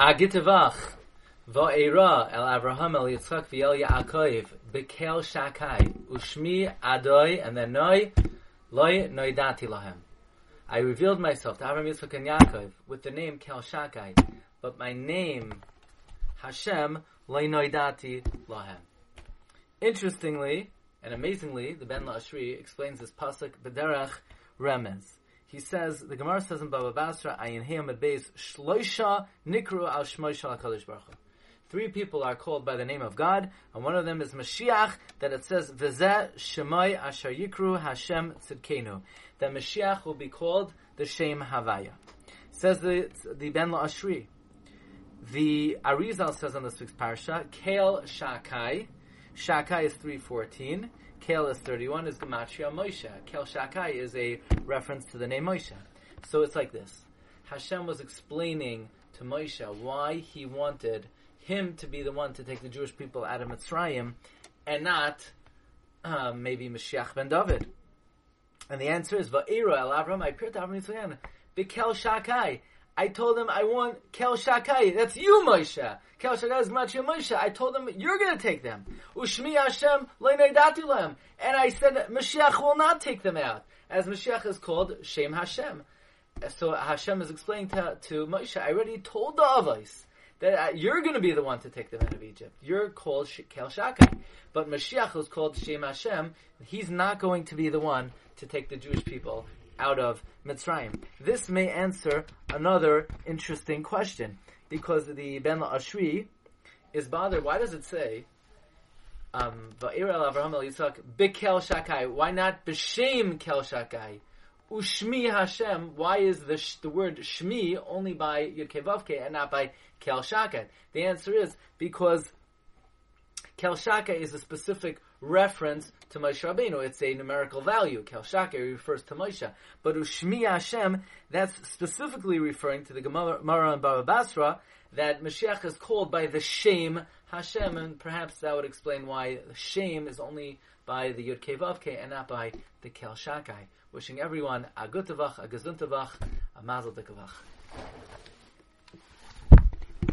Agitavach va'era el Avraham el Yitzchak v'el Yaakov shakai ushmi and then noi loy noidati lahem. I revealed myself to Avraham Yitzchak and Yaakov with the name Kel Shakai, but my name Hashem loy noidati lahem. Interestingly and amazingly, the Ben La'ashri explains this pasuk b'derech remez. He says, the Gemara says in Baba Basra, Ayin Heyam Beis, Shloisha Nikru al Shmoisha HaKadosh Baruch Hu. Three people are called by the name of God, and one of them is Mashiach, that it says, V'zeh Shemai Asher Yikru Hashem Tzidkenu. That Mashiach will be called the Shem Havaya. Says the, the Ben La'ashri. The Arizal says on this week's parsha, Kael Shakai. Shakai is 314. Kel is 31 is Gematria Moshe. Kel Shakai is a reference to the name Moshe. So it's like this. Hashem was explaining to Moshe why he wanted him to be the one to take the Jewish people out of Mitzrayim and not uh, maybe Mashiach ben David. And the answer is, Va'ira el Avram, Bekel Shakai. I told him I want Kel Shakai. That's you, Moshe. Kel Shakai is Gematria Moshe. I told him you're going to take them. Ushmi Hashem lem. And I said Mashiach will not take them out. As Mashiach is called Shem Hashem. So Hashem is explaining to, to Moshe, I already told the Avos that uh, you're going to be the one to take them out of Egypt. You're called Kel Shakai. But Mashiach is called Shem Hashem. He's not going to be the one to take the Jewish people out of Mitzrayim. This may answer another interesting question because the Ben Ashri is bothered. Why does it say um, Avraham el Yitzchak Bekel Shakai? Why not B'Shem Kel Shakai? Ushmi Hashem. Why is the sh- the word Shmi only by Yud Kevavke and not by Kel Shakai? The answer is because Kel Shakai is a specific reference to Moshe Rabbeinu. It's a numerical value. Kel Shakai refers to Moshe. But Ushmi Hashem, that's specifically referring to the Gemara and Baba Basra, that Mashiach is called by the Shem Hashem, and perhaps that would explain why the Shem is only by the Yud Kevavke and not by the Kel. Wishing everyone a good tavach, a gezuntavach, a mazel tekavach.